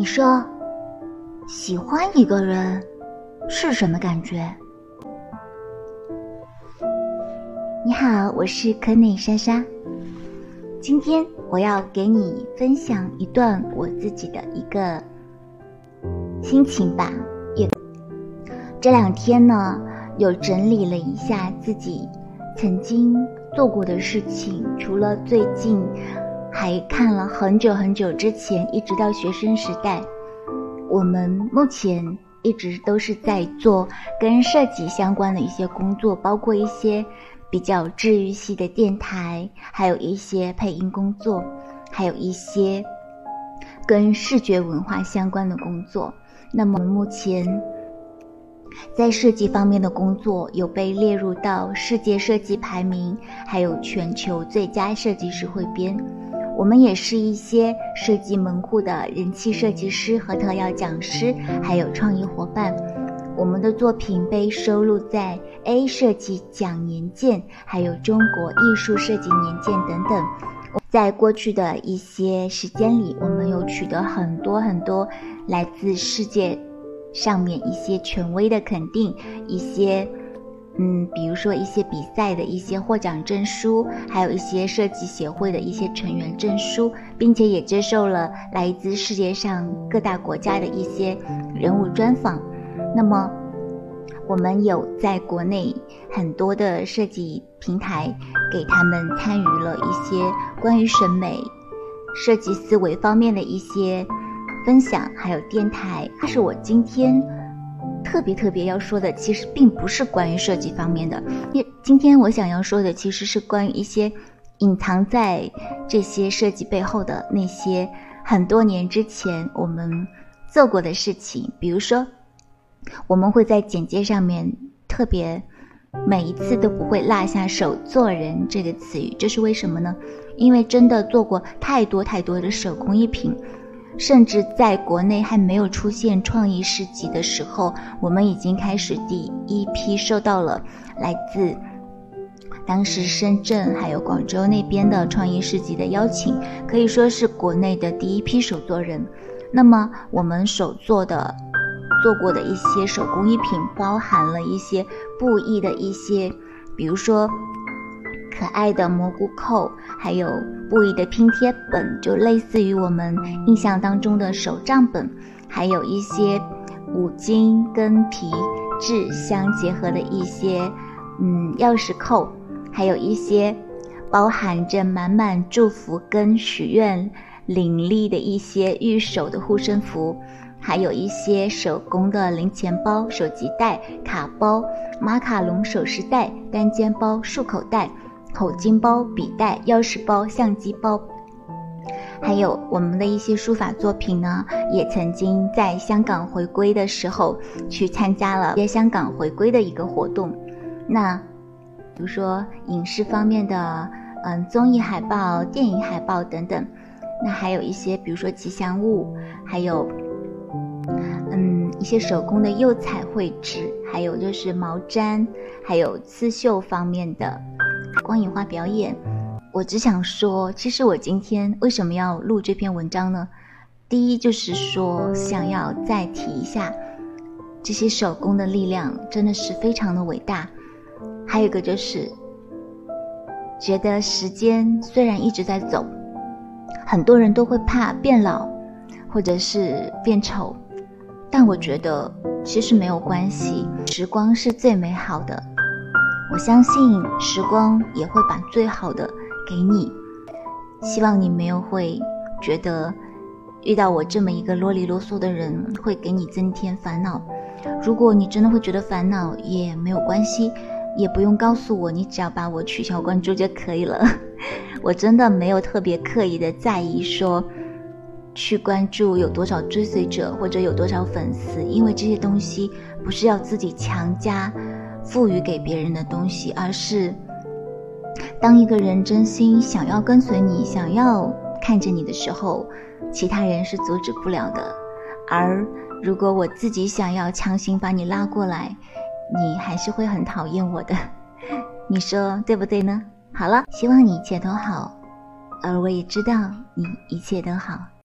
你说，喜欢一个人是什么感觉？你好，我是可内莎莎。今天我要给你分享一段我自己的一个心情吧。也这两天呢，有整理了一下自己曾经做过的事情，除了最近。还看了很久很久之前，一直到学生时代，我们目前一直都是在做跟设计相关的一些工作，包括一些比较治愈系的电台，还有一些配音工作，还有一些跟视觉文化相关的工作。那么目前在设计方面的工作有被列入到世界设计排名，还有全球最佳设计师汇编。我们也是一些设计门户的人气设计师和特邀讲师，还有创意伙伴。我们的作品被收录在 A 设计奖年鉴，还有中国艺术设计年鉴等等。在过去的一些时间里，我们有取得很多很多来自世界上面一些权威的肯定，一些。嗯，比如说一些比赛的一些获奖证书，还有一些设计协会的一些成员证书，并且也接受了来自世界上各大国家的一些人物专访。那么，我们有在国内很多的设计平台给他们参与了一些关于审美、设计思维方面的一些分享，还有电台。这是我今天。特别特别要说的，其实并不是关于设计方面的。因今天我想要说的，其实是关于一些隐藏在这些设计背后的那些很多年之前我们做过的事情。比如说，我们会在简介上面特别每一次都不会落下“手作人”这个词语，这是为什么呢？因为真的做过太多太多的手工艺品。甚至在国内还没有出现创意市集的时候，我们已经开始第一批受到了来自当时深圳还有广州那边的创意市集的邀请，可以说是国内的第一批手作人。那么我们手做的做过的一些手工艺品，包含了一些布艺的一些，比如说。可爱的蘑菇扣，还有布艺的拼贴本，就类似于我们印象当中的手账本，还有一些五金跟皮质相结合的一些，嗯，钥匙扣，还有一些包含着满满祝福跟许愿灵力的一些玉手的护身符，还有一些手工的零钱包、手机袋、卡包、马卡龙首饰袋、单肩包、束口袋。口巾包、笔袋、钥匙包、相机包，还有我们的一些书法作品呢，也曾经在香港回归的时候去参加了在香港回归的一个活动。那比如说影视方面的，嗯，综艺海报、电影海报等等。那还有一些，比如说吉祥物，还有嗯一些手工的釉彩绘制，还有就是毛毡，还有刺绣方面的。光影画表演，我只想说，其实我今天为什么要录这篇文章呢？第一就是说，想要再提一下，这些手工的力量真的是非常的伟大。还有一个就是，觉得时间虽然一直在走，很多人都会怕变老，或者是变丑，但我觉得其实没有关系，时光是最美好的。我相信时光也会把最好的给你，希望你没有会觉得遇到我这么一个啰里啰嗦的人会给你增添烦恼。如果你真的会觉得烦恼也没有关系，也不用告诉我，你只要把我取消关注就可以了。我真的没有特别刻意的在意说去关注有多少追随者或者有多少粉丝，因为这些东西不是要自己强加。赋予给别人的东西，而是当一个人真心想要跟随你、想要看着你的时候，其他人是阻止不了的。而如果我自己想要强行把你拉过来，你还是会很讨厌我的。你说对不对呢？好了，希望你一切都好，而我也知道你一切都好。